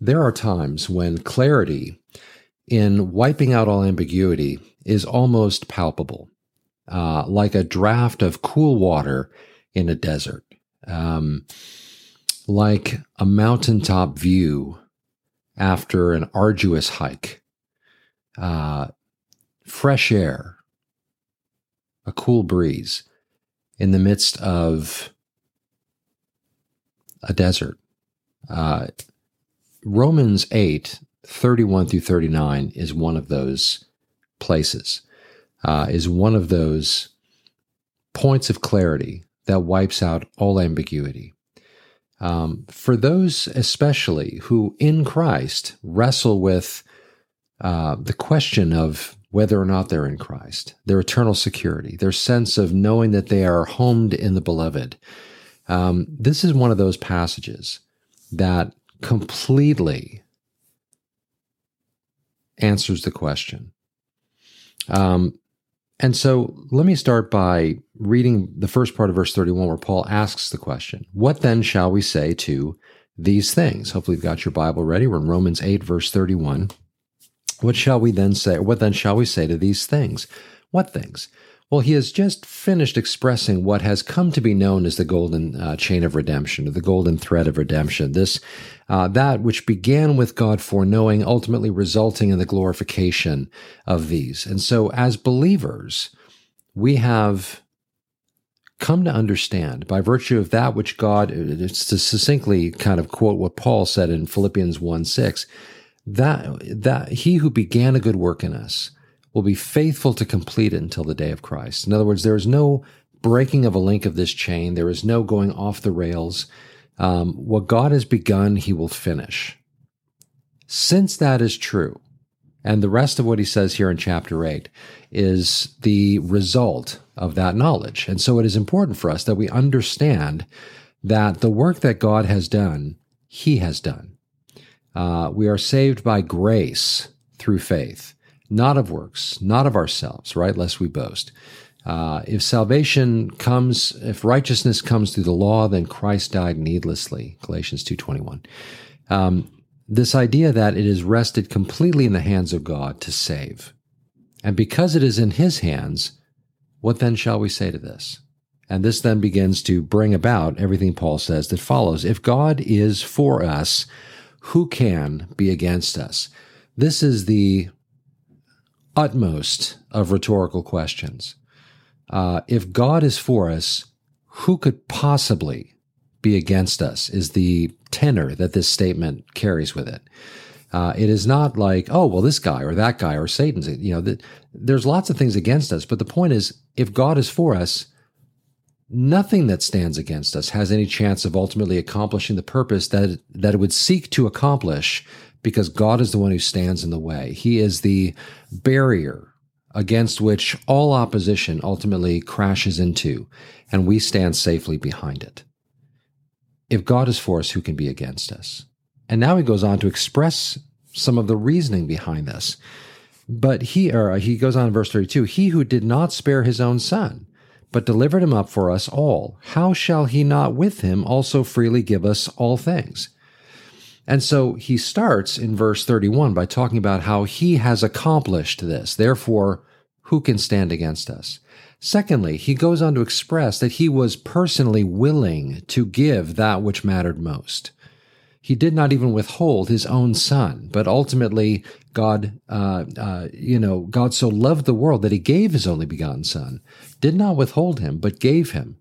there are times when clarity in wiping out all ambiguity is almost palpable, uh, like a draft of cool water in a desert, um, like a mountaintop view after an arduous hike, uh, fresh air, a cool breeze in the midst of a desert. Uh, Romans 8, 31 through 39 is one of those places, uh, is one of those points of clarity that wipes out all ambiguity. Um, for those especially who in Christ wrestle with uh, the question of whether or not they're in Christ, their eternal security, their sense of knowing that they are homed in the beloved. Um, this is one of those passages that completely answers the question. Um, and so let me start by reading the first part of verse 31 where Paul asks the question What then shall we say to these things? Hopefully, you've got your Bible ready. We're in Romans 8, verse 31. What shall we then say? What then shall we say to these things? What things? Well, he has just finished expressing what has come to be known as the golden uh, chain of redemption, or the golden thread of redemption. This, uh, that which began with God foreknowing, ultimately resulting in the glorification of these. And so, as believers, we have come to understand by virtue of that which God, it's to succinctly kind of quote what Paul said in Philippians 1 6, that, that he who began a good work in us, will be faithful to complete it until the day of Christ. In other words, there is no breaking of a link of this chain. There is no going off the rails. Um, what God has begun, he will finish. Since that is true, and the rest of what he says here in chapter 8 is the result of that knowledge. And so it is important for us that we understand that the work that God has done, he has done. Uh, we are saved by grace through faith not of works, not of ourselves, right? Lest we boast. Uh, if salvation comes, if righteousness comes through the law, then Christ died needlessly. Galatians two twenty one. Um, this idea that it is rested completely in the hands of God to save, and because it is in His hands, what then shall we say to this? And this then begins to bring about everything Paul says that follows. If God is for us, who can be against us? This is the utmost of rhetorical questions. Uh, if God is for us, who could possibly be against us? Is the tenor that this statement carries with it. Uh, it is not like, oh, well, this guy or that guy or Satan's. You know, the, there's lots of things against us, but the point is, if God is for us, nothing that stands against us has any chance of ultimately accomplishing the purpose that that it would seek to accomplish because God is the one who stands in the way. He is the barrier against which all opposition ultimately crashes into, and we stand safely behind it. If God is for us, who can be against us? And now he goes on to express some of the reasoning behind this. But he, or he goes on in verse 32 He who did not spare his own son, but delivered him up for us all, how shall he not with him also freely give us all things? And so he starts in verse 31 by talking about how he has accomplished this. Therefore, who can stand against us? Secondly, he goes on to express that he was personally willing to give that which mattered most. He did not even withhold his own son, but ultimately, God, uh, uh, you know, God so loved the world that he gave his only begotten son, did not withhold him, but gave him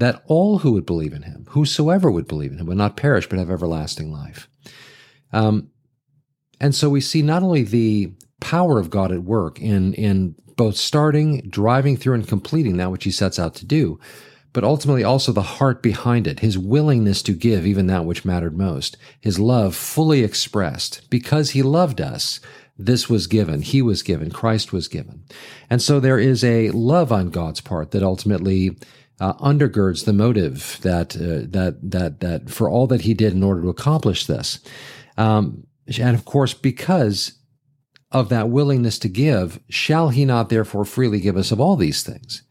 that all who would believe in him, whosoever would believe in him, would not perish but have everlasting life. Um, and so we see not only the power of God at work in, in both starting, driving through, and completing that which he sets out to do, but ultimately also the heart behind it, his willingness to give even that which mattered most, his love fully expressed. Because he loved us, this was given, he was given, Christ was given. And so there is a love on God's part that ultimately uh, undergirds the motive that uh, that that that for all that he did in order to accomplish this, um, and of course because of that willingness to give, shall he not therefore freely give us of all these things?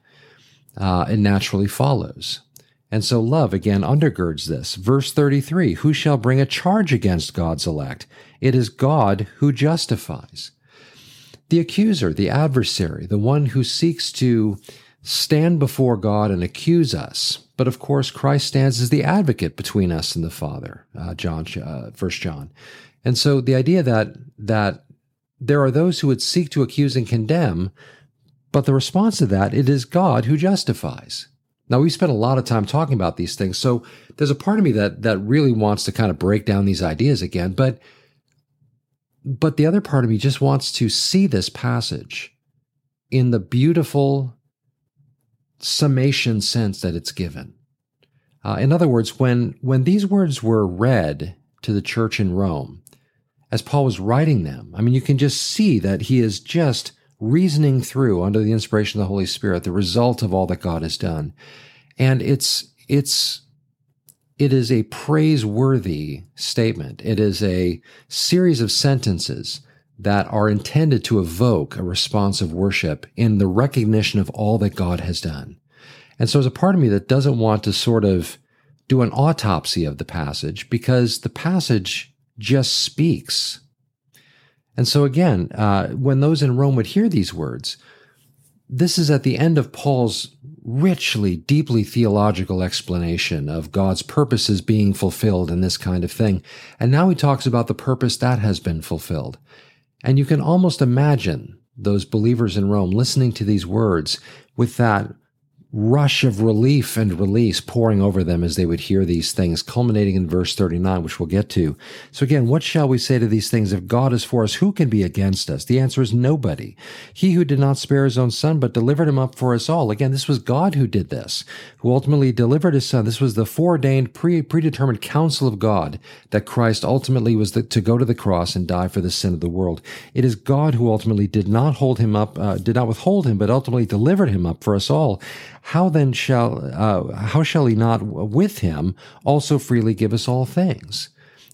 Uh, it naturally follows. And so love again undergirds this. Verse 33 Who shall bring a charge against God's elect? It is God who justifies. The accuser, the adversary, the one who seeks to stand before God and accuse us. But of course, Christ stands as the advocate between us and the Father, uh, John, uh, John. And so the idea that that there are those who would seek to accuse and condemn, but the response to that, it is God who justifies. Now we've spent a lot of time talking about these things, so there's a part of me that that really wants to kind of break down these ideas again, but but the other part of me just wants to see this passage in the beautiful summation sense that it's given. Uh, in other words, when when these words were read to the church in Rome, as Paul was writing them, I mean, you can just see that he is just reasoning through under the inspiration of the Holy Spirit the result of all that God has done. And it's, it's, it is a praiseworthy statement. It is a series of sentences that are intended to evoke a response of worship in the recognition of all that God has done. And so there's a part of me that doesn't want to sort of do an autopsy of the passage because the passage just speaks and so again, uh, when those in Rome would hear these words, this is at the end of Paul's richly, deeply theological explanation of God's purposes being fulfilled and this kind of thing. And now he talks about the purpose that has been fulfilled. And you can almost imagine those believers in Rome listening to these words with that rush of relief and release pouring over them as they would hear these things, culminating in verse 39, which we'll get to. So again, what shall we say to these things? If God is for us, who can be against us? The answer is nobody. He who did not spare his own son, but delivered him up for us all. Again, this was God who did this, who ultimately delivered his son. This was the foreordained, pre- predetermined counsel of God that Christ ultimately was the, to go to the cross and die for the sin of the world. It is God who ultimately did not hold him up, uh, did not withhold him, but ultimately delivered him up for us all how then shall uh, how shall he not with him also freely give us all things?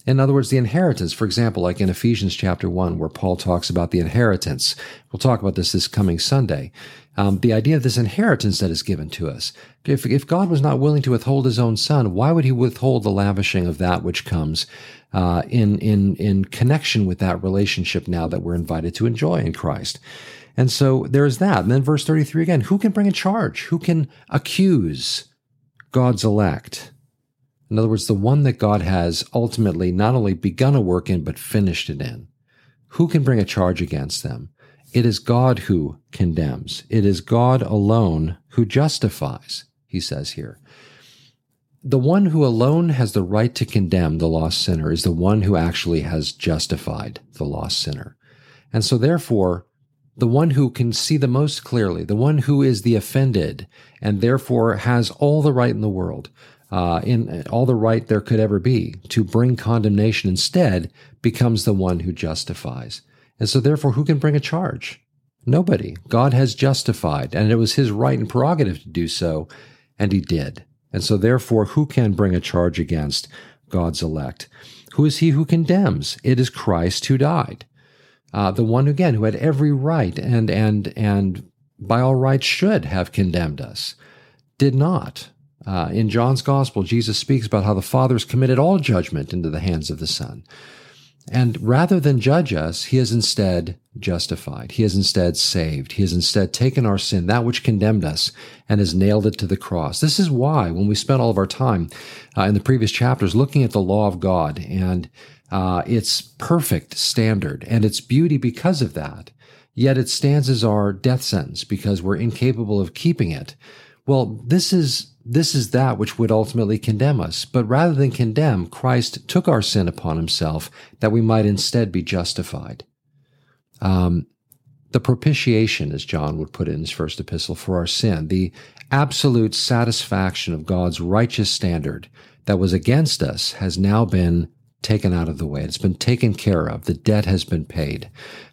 In other words, the inheritance, for example, like in Ephesians chapter 1, where Paul talks about the inheritance. We'll talk about this this coming Sunday. Um, the idea of this inheritance that is given to us. If, if God was not willing to withhold his own son, why would he withhold the lavishing of that which comes uh, in, in, in connection with that relationship now that we're invited to enjoy in Christ? And so there's that. And then verse 33 again who can bring a charge? Who can accuse God's elect? In other words, the one that God has ultimately not only begun a work in, but finished it in. Who can bring a charge against them? It is God who condemns. It is God alone who justifies, he says here. The one who alone has the right to condemn the lost sinner is the one who actually has justified the lost sinner. And so therefore, the one who can see the most clearly, the one who is the offended, and therefore has all the right in the world, uh, in all the right there could ever be to bring condemnation instead, becomes the one who justifies. And so, therefore, who can bring a charge? Nobody. God has justified, and it was his right and prerogative to do so, and he did. And so, therefore, who can bring a charge against God's elect? Who is he who condemns? It is Christ who died uh, the one again who had every right and and and by all rights should have condemned us, did not. Uh, in John's Gospel, Jesus speaks about how the Father has committed all judgment into the hands of the Son. And rather than judge us, he has instead justified. He has instead saved. He has instead taken our sin, that which condemned us, and has nailed it to the cross. This is why, when we spent all of our time uh, in the previous chapters looking at the law of God and uh, its perfect standard and its beauty because of that, yet it stands as our death sentence because we're incapable of keeping it. Well, this is this is that which would ultimately condemn us. But rather than condemn, Christ took our sin upon himself that we might instead be justified. Um, the propitiation, as John would put it in his first epistle, for our sin, the absolute satisfaction of God's righteous standard that was against us has now been taken out of the way. It's been taken care of. The debt has been paid.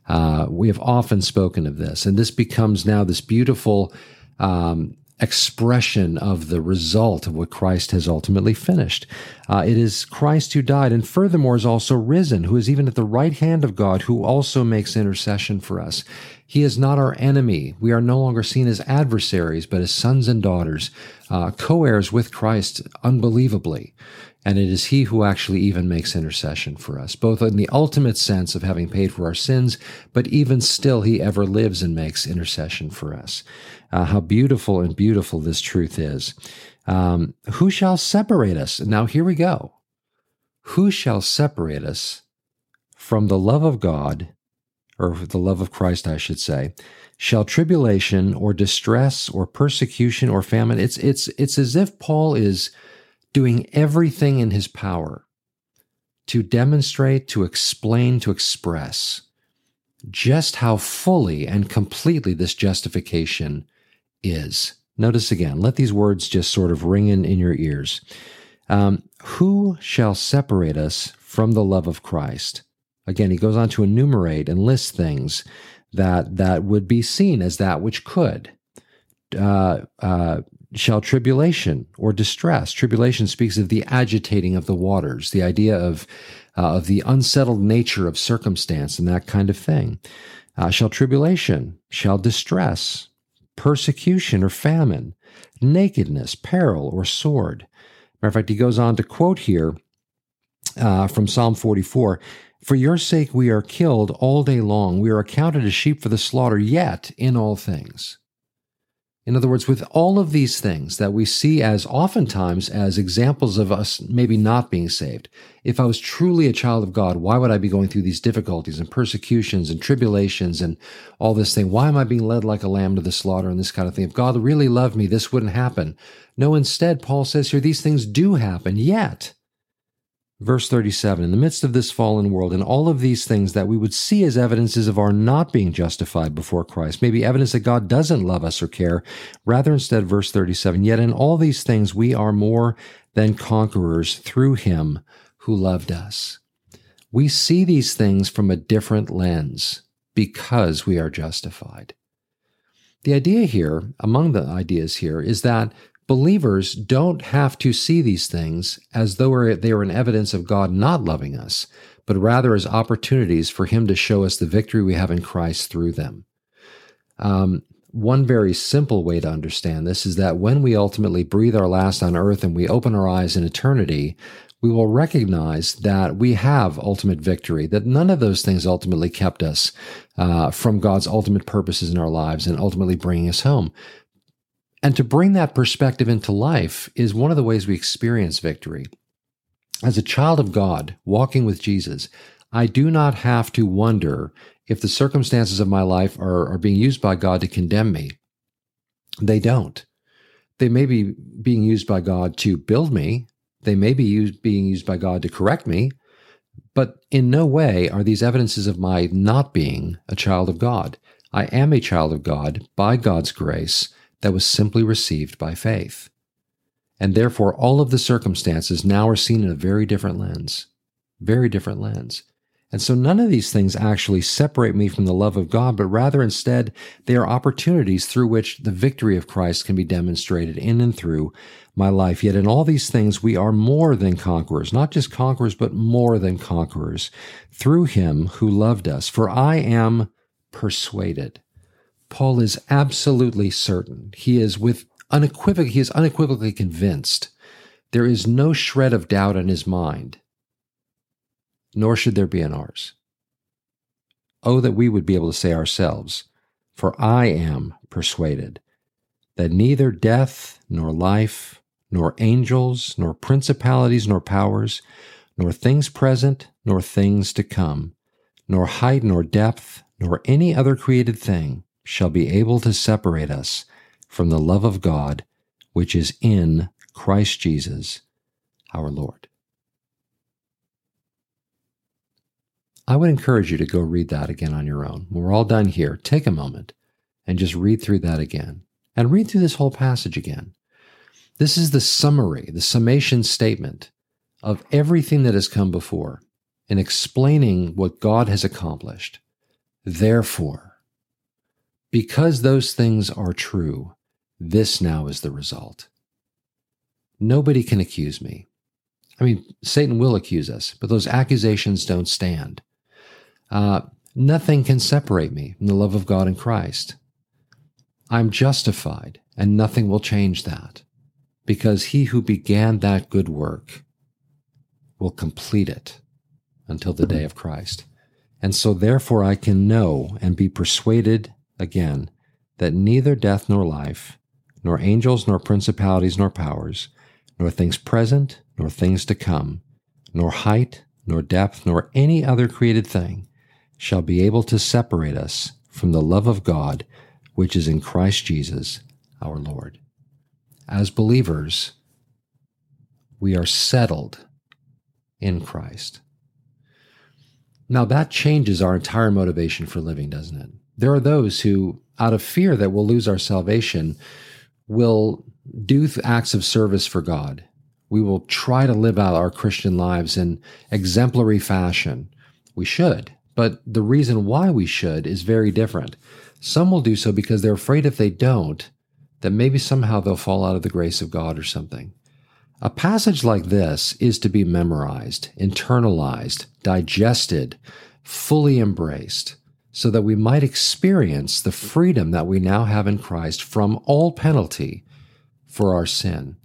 Uh, we have often spoken of this, and this becomes now this beautiful um, expression of the result of what Christ has ultimately finished. Uh, it is Christ who died and furthermore is also risen, who is even at the right hand of God, who also makes intercession for us. He is not our enemy. We are no longer seen as adversaries, but as sons and daughters, uh, co heirs with Christ unbelievably. And it is He who actually even makes intercession for us, both in the ultimate sense of having paid for our sins, but even still, He ever lives and makes intercession for us uh, how beautiful and beautiful this truth is. Um, who shall separate us? Now, here we go. Who shall separate us from the love of God, or the love of Christ, I should say? Shall tribulation or distress or persecution or famine? It's, it's, it's as if Paul is doing everything in his power to demonstrate, to explain, to express just how fully and completely this justification is. Notice again, let these words just sort of ring in, in your ears. Um, who shall separate us from the love of Christ? Again, he goes on to enumerate and list things that that would be seen as that which could. Uh, uh, shall tribulation or distress? Tribulation speaks of the agitating of the waters, the idea of uh, of the unsettled nature of circumstance and that kind of thing. Uh, shall tribulation? Shall distress? persecution or famine, nakedness, peril, or sword. Matter of fact, he goes on to quote here uh, from Psalm 44 For your sake we are killed all day long. We are accounted as sheep for the slaughter, yet in all things. In other words, with all of these things that we see as oftentimes as examples of us maybe not being saved, if I was truly a child of God, why would I be going through these difficulties and persecutions and tribulations and all this thing? Why am I being led like a lamb to the slaughter and this kind of thing? If God really loved me, this wouldn't happen. No, instead, Paul says here, these things do happen, yet Verse 37 In the midst of this fallen world, and all of these things that we would see as evidences of our not being justified before Christ, maybe evidence that God doesn't love us or care, rather instead, verse 37 Yet in all these things we are more than conquerors through him who loved us. We see these things from a different lens because we are justified. The idea here, among the ideas here, is that Believers don't have to see these things as though they were an evidence of God not loving us, but rather as opportunities for Him to show us the victory we have in Christ through them. Um, one very simple way to understand this is that when we ultimately breathe our last on earth and we open our eyes in eternity, we will recognize that we have ultimate victory, that none of those things ultimately kept us uh, from God's ultimate purposes in our lives and ultimately bringing us home. And to bring that perspective into life is one of the ways we experience victory. As a child of God, walking with Jesus, I do not have to wonder if the circumstances of my life are, are being used by God to condemn me. They don't. They may be being used by God to build me. They may be used, being used by God to correct me. But in no way are these evidences of my not being a child of God. I am a child of God by God's grace that was simply received by faith. And therefore, all of the circumstances now are seen in a very different lens. Very different lens. And so none of these things actually separate me from the love of God, but rather instead they are opportunities through which the victory of Christ can be demonstrated in and through my life. Yet in all these things we are more than conquerors, not just conquerors, but more than conquerors through him who loved us. For I am persuaded Paul is absolutely certain. He is with unequivocal, he is unequivocally convinced. There is no shred of doubt in his mind, nor should there be in ours. Oh, that we would be able to say ourselves, for I am persuaded that neither death, nor life, nor angels, nor principalities, nor powers, nor things present, nor things to come, nor height, nor depth, nor any other created thing shall be able to separate us from the love of God which is in Christ Jesus our Lord. I would encourage you to go read that again on your own. We're all done here, take a moment and just read through that again and read through this whole passage again. This is the summary, the summation statement of everything that has come before in explaining what God has accomplished. Therefore, because those things are true, This now is the result. Nobody can accuse me. I mean, Satan will accuse us, but those accusations don't stand. Uh, nothing can separate me from the love of God in Christ. I'm justified, and nothing will change that, because he who began that good work will complete it until the day of Christ. And so, therefore, I can know and be persuaded again that neither death nor life, nor angels, nor principalities, nor powers, nor things present, nor things to come, nor height, nor depth, nor any other created thing shall be able to separate us from the love of God which is in Christ Jesus our Lord. As believers, we are settled in Christ. Now, that changes our entire motivation for living, doesn't it? There are those who, out of fear that we'll lose our salvation, will do acts of service for God. We will try to live out our Christian lives in exemplary fashion. We should, but the reason why we should is very different. Some will do so because they're afraid if they don't, that maybe somehow they'll fall out of the grace of God or something. A passage like this is to be memorized, internalized, digested, fully embraced, so that we might experience the freedom that we now have in Christ from all penalty for our sin.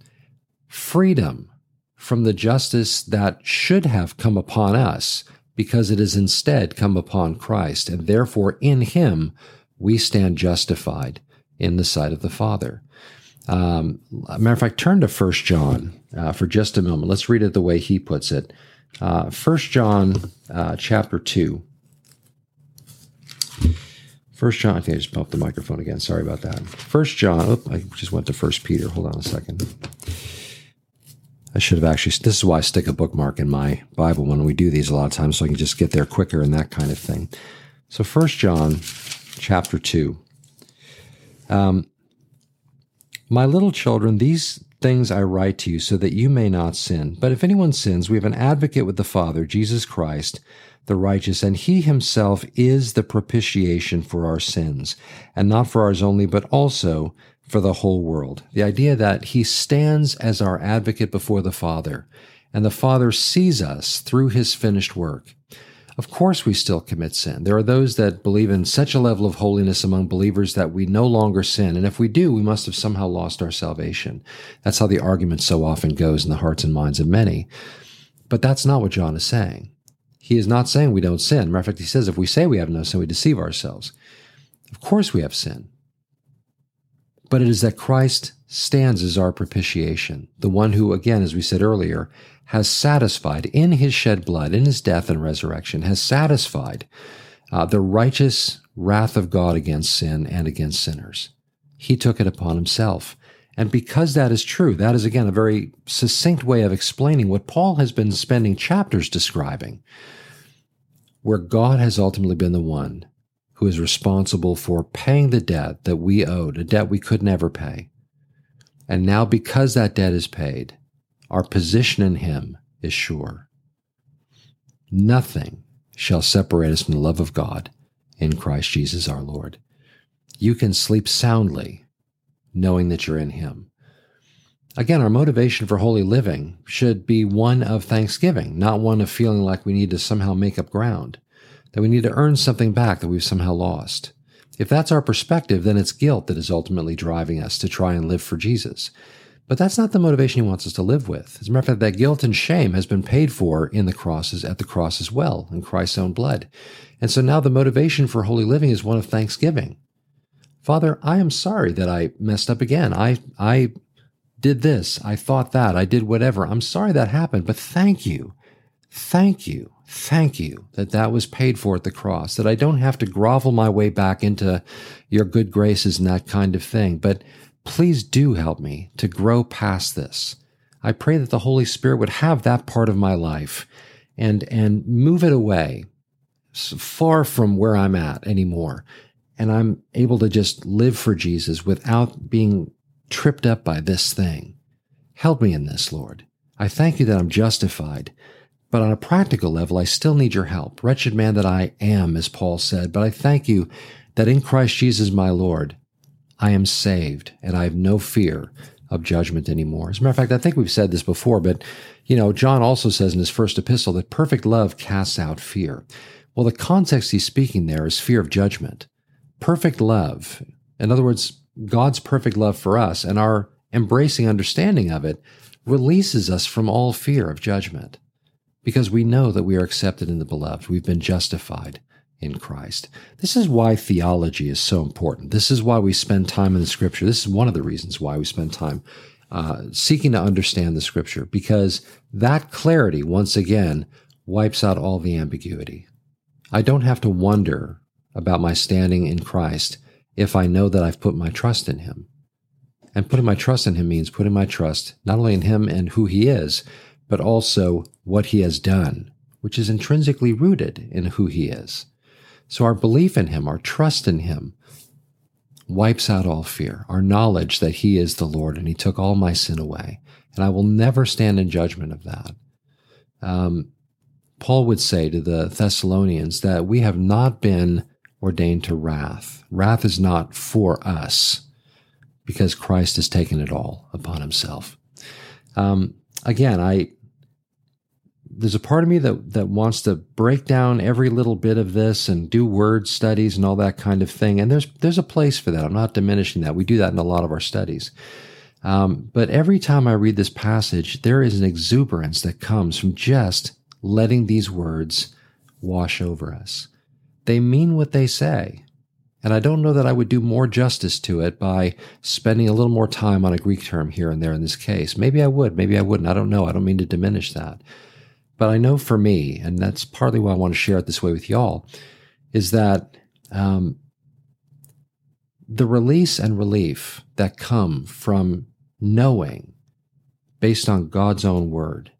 Freedom from the justice that should have come upon us because it has instead come upon Christ, and therefore in him we stand justified in the sight of the Father. Um, matter of fact, turn to First John uh, for just a moment. Let's read it the way he puts it. Uh, First uh, John uh, chapter 2. First John, I think I just bumped the microphone again. Sorry about that. First John, oh, I just went to First Peter. Hold on a second. I should have actually, this is why I stick a bookmark in my Bible when we do these a lot of times so I can just get there quicker and that kind of thing. So, First John chapter 2. Um, my little children, these things I write to you so that you may not sin. But if anyone sins, we have an advocate with the Father, Jesus Christ, the righteous, and he himself is the propitiation for our sins, and not for ours only, but also for the whole world. The idea that he stands as our advocate before the Father, and the Father sees us through his finished work. Of course, we still commit sin. There are those that believe in such a level of holiness among believers that we no longer sin. And if we do, we must have somehow lost our salvation. That's how the argument so often goes in the hearts and minds of many. But that's not what John is saying. He is not saying we don't sin. Matter of fact, he says if we say we have no sin, we deceive ourselves. Of course, we have sin but it is that Christ stands as our propitiation, the one who, again, as we said earlier, has satisfied in his shed blood, in his death and resurrection, has satisfied uh, the righteous wrath of God against sin and against sinners. He took it upon himself. And because that is true, that is again a very succinct way of explaining what Paul has been spending chapters describing, where God has ultimately been the one who is responsible for paying the debt that we owed, a debt we could never pay. And now, because that debt is paid, our position in Him is sure. Nothing shall separate us from the love of God in Christ Jesus our Lord. You can sleep soundly knowing that you're in Him. Again, our motivation for holy living should be one of thanksgiving, not one of feeling like we need to somehow make up ground that we need to earn something back that we've somehow lost. If that's our perspective, then it's guilt that is ultimately driving us to try and live for Jesus. But that's not the motivation he wants us to live with. As a matter of fact, that guilt and shame has been paid for in the crosses at the cross as well, in Christ's own blood. And so now the motivation for holy living is one of thanksgiving. Father, I am sorry that I messed up again. I I did this. I thought that. I did whatever. I'm sorry that happened, but thank you. Thank you Thank you that that was paid for at the cross, that I don't have to grovel my way back into your good graces and that kind of thing. But please do help me to grow past this. I pray that the Holy Spirit would have that part of my life and, and move it away far from where I'm at anymore. And I'm able to just live for Jesus without being tripped up by this thing. Help me in this, Lord. I thank you that I'm justified but on a practical level, I still need your help. Wretched man that I am, as Paul said, but I thank you that in Christ Jesus my Lord, I am saved and I have no fear of judgment anymore. As a matter of fact, I think we've said this before, but you know, John also says in his first epistle that perfect love casts out fear. Well, the context he's speaking there is fear of judgment. Perfect love, in other words, God's perfect love for us and our embracing understanding of it releases us from all fear of judgment because we know that we are accepted in the beloved. We've been justified in Christ. This is why theology is so important. This is why we spend time in the scripture. This is one of the reasons why we spend time uh, seeking to understand the scripture because that clarity, once again, wipes out all the ambiguity. I don't have to wonder about my standing in Christ if I know that I've put my trust in Him. And putting my trust in Him means putting my trust not only in Him and who He is, but also what He has done, which is intrinsically rooted in who He is. So our belief in Him, our trust in Him, wipes out all fear, our knowledge that He is the Lord and He took all my sin away. And I will never stand in judgment of that. Um, Paul would say to the Thessalonians that we have not been ordained to wrath. Wrath is not for us because Christ has taken it all upon himself. Um, again, I there's a part of me that that wants to break down every little bit of this and do word studies and all that kind of thing. And there's there's a place for that. I'm not diminishing that. We do that in a lot of our studies. Um, but every time I read this passage, there is an exuberance that comes from just letting these words wash over us. They mean what they say. And I don't know that I would do more justice to it by spending a little more time on a Greek term here and there in this case. Maybe I would, maybe I wouldn't. I don't know. I don't mean to diminish that. But I know for me, and that's partly why I want to share it this way with y'all, is that um, the release and relief that come from knowing based on God's own word,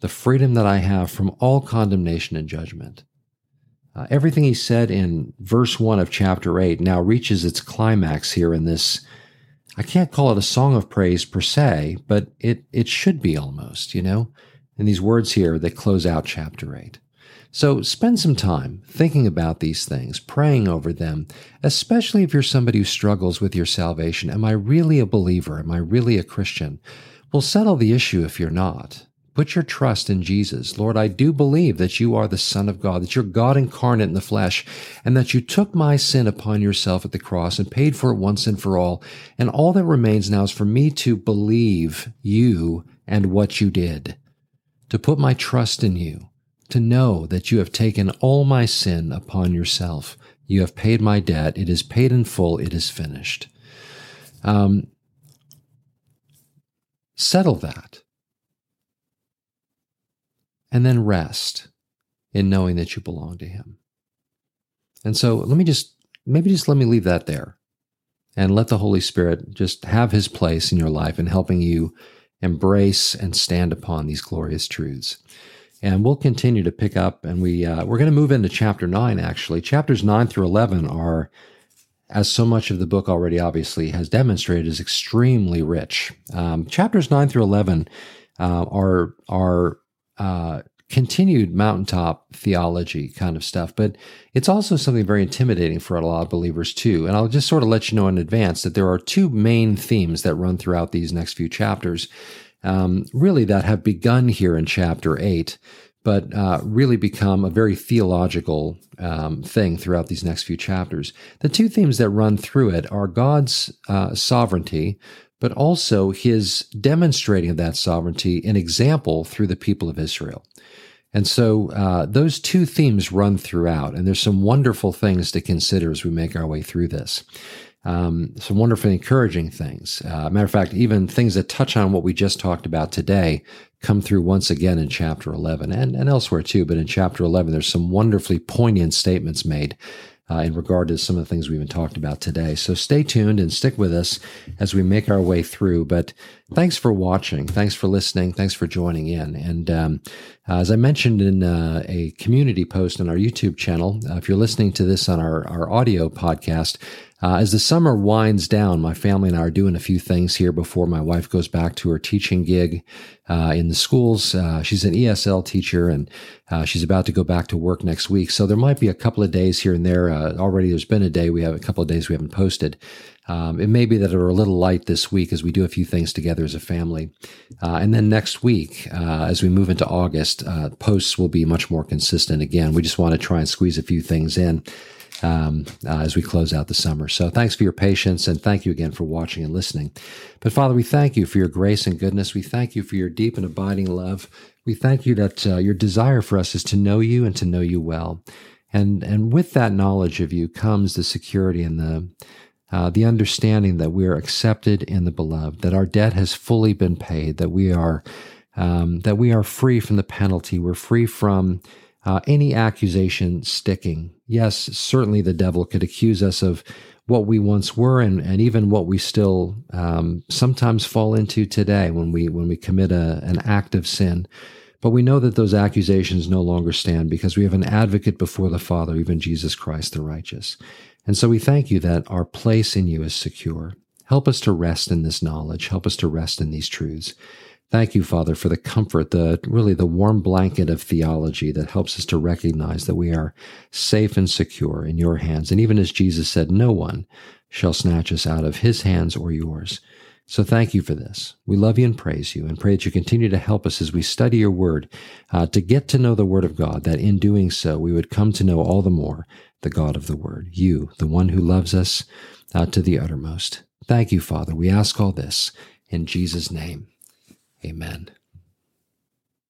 the freedom that I have from all condemnation and judgment. Uh, everything he said in verse 1 of chapter 8 now reaches its climax here in this. I can't call it a song of praise per se, but it, it should be almost, you know? in these words here that close out chapter 8. So spend some time thinking about these things, praying over them, especially if you're somebody who struggles with your salvation. Am I really a believer? Am I really a Christian? We'll settle the issue if you're not. Put your trust in Jesus. Lord, I do believe that you are the Son of God, that you're God incarnate in the flesh, and that you took my sin upon yourself at the cross and paid for it once and for all. And all that remains now is for me to believe you and what you did to put my trust in you, to know that you have taken all my sin upon yourself. You have paid my debt. It is paid in full. It is finished. Um, settle that. And then rest in knowing that you belong to Him. And so let me just, maybe just let me leave that there and let the Holy Spirit just have His place in your life in helping you embrace and stand upon these glorious truths. And we'll continue to pick up, and we uh, we're going to move into chapter nine. Actually, chapters nine through eleven are, as so much of the book already obviously has demonstrated, is extremely rich. Um, chapters nine through eleven uh, are are uh, continued mountaintop theology kind of stuff, but it's also something very intimidating for a lot of believers too. And I'll just sort of let you know in advance that there are two main themes that run throughout these next few chapters, um, really that have begun here in chapter eight, but uh, really become a very theological um, thing throughout these next few chapters. The two themes that run through it are God's uh, sovereignty, but also his demonstrating of that sovereignty an example through the people of Israel. And so uh, those two themes run throughout, and there's some wonderful things to consider as we make our way through this. Um, some wonderfully encouraging things. Uh, matter of fact, even things that touch on what we just talked about today come through once again in chapter 11 and, and elsewhere too. But in chapter 11, there's some wonderfully poignant statements made uh, in regard to some of the things we've been talked about today. So stay tuned and stick with us as we make our way through. But thanks for watching. Thanks for listening. Thanks for joining in. And um, as I mentioned in uh, a community post on our YouTube channel, uh, if you're listening to this on our, our audio podcast, Uh, as the summer winds down, my family and I are doing a few things here before my wife goes back to her teaching gig uh, in the schools. Uh, she's an ESL teacher and uh, she's about to go back to work next week. So there might be a couple of days here and there. Uh, already there's been a day we have a couple of days we haven't posted. Um, it may be that are a little light this week as we do a few things together as a family. Uh, and then next week, as we move into August, posts will be much more consistent again. We just want to try and squeeze a few things in um, uh, as we close out the summer. So thanks for your patience and thank you again for watching and listening. But Father, we thank you for your grace and goodness. We thank you for your deep and abiding love. We thank you that uh, your desire for us is to know you and to know you well. And, and with that knowledge of you comes the security and the uh, the understanding that we are accepted in the beloved, that our debt has fully been paid, that we are um, that we are free from the penalty, we're free from uh, any accusation sticking. Yes, certainly the devil could accuse us of what we once were, and, and even what we still um, sometimes fall into today when we when we commit a, an act of sin. But we know that those accusations no longer stand because we have an advocate before the Father, even Jesus Christ the righteous. And so we thank you that our place in you is secure. Help us to rest in this knowledge. Help us to rest in these truths. Thank you, Father, for the comfort, the really the warm blanket of theology that helps us to recognize that we are safe and secure in your hands. And even as Jesus said, no one shall snatch us out of his hands or yours. So thank you for this. We love you and praise you and pray that you continue to help us as we study your word uh, to get to know the word of God, that in doing so we would come to know all the more the God of the word, you, the one who loves us uh, to the uttermost. Thank you, Father. We ask all this in Jesus' name. Amen.